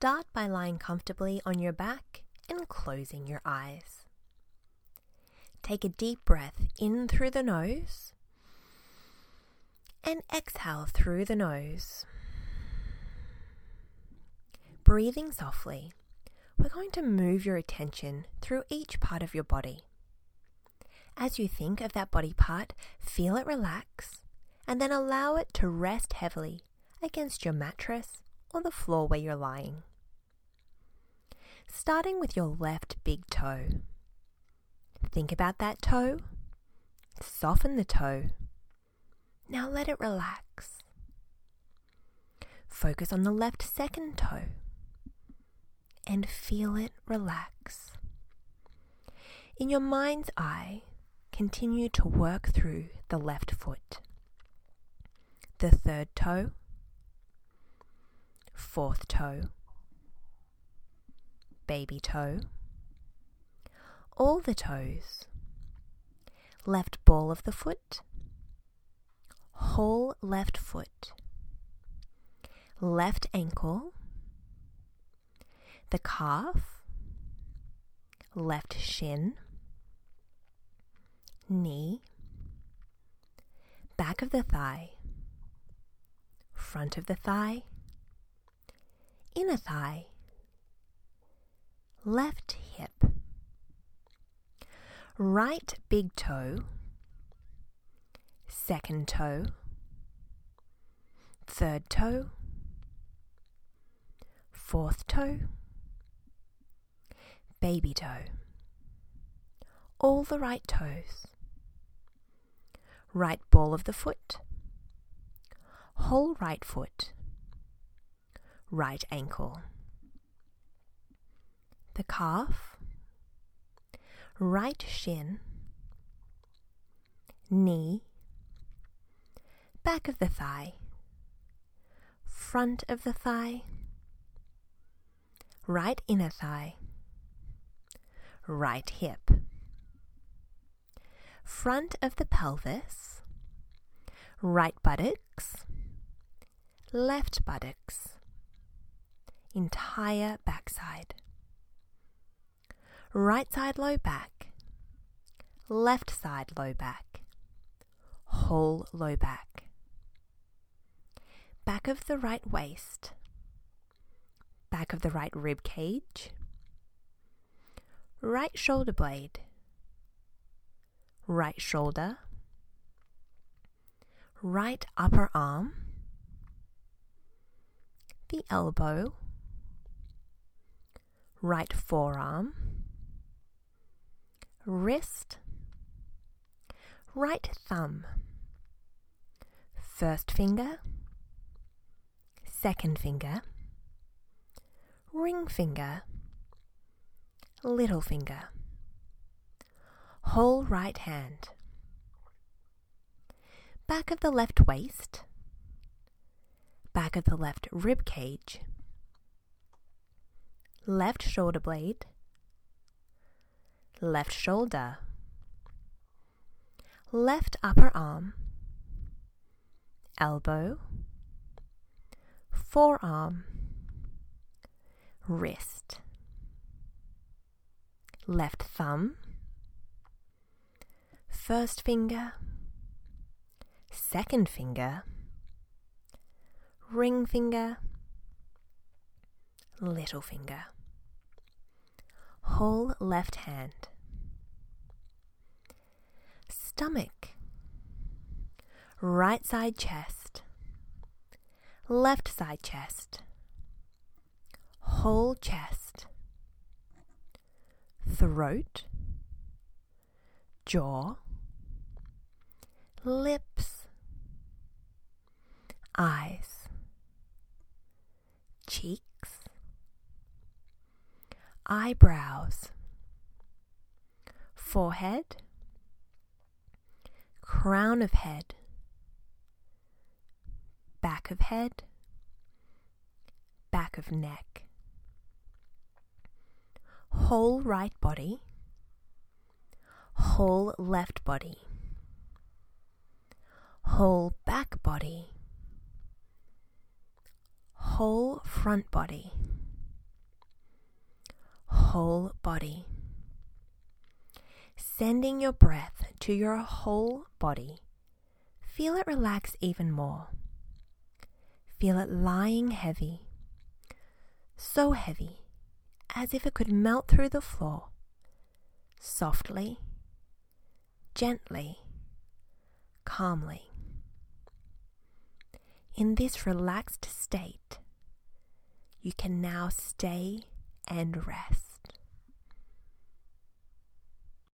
Start by lying comfortably on your back and closing your eyes. Take a deep breath in through the nose and exhale through the nose. Breathing softly, we're going to move your attention through each part of your body. As you think of that body part, feel it relax and then allow it to rest heavily against your mattress or the floor where you're lying. Starting with your left big toe. Think about that toe. Soften the toe. Now let it relax. Focus on the left second toe and feel it relax. In your mind's eye, continue to work through the left foot, the third toe, fourth toe, baby toe, all the toes, left ball of the foot, whole left foot, left ankle, the calf, left shin, knee, back of the thigh, front of the thigh, inner thigh, left hip, right big toe, second toe, third toe, fourth toe, baby toe, all the right toes, right ball of the foot, whole right foot, right ankle, the calf, right shin, knee, back of the thigh, front of the thigh, right inner thigh, right hip, front of the pelvis, right buttocks, left buttocks, entire backside, right side low back, left side low back, whole low back, back of the right waist, back of the right rib cage, right shoulder blade, right shoulder, right upper arm, the elbow, right forearm, wrist, right thumb, first finger, second finger, ring finger, little finger, whole right hand, back of the left waist, back of the left rib cage, left shoulder blade, left shoulder, left upper arm, elbow, forearm, wrist, left thumb, first finger, second finger, ring finger, little finger, whole left hand, stomach, right side chest, left side chest, whole chest, throat, jaw, lips, eyes, eyebrows, forehead, crown of head, back of head, back of neck, whole right body, whole left body, whole back body, whole front body, whole body. Sending your breath to your whole body, feel it relax even more. Feel it lying heavy, so heavy as if it could melt through the floor, softly, gently, calmly. In this relaxed state, you can now stay and rest.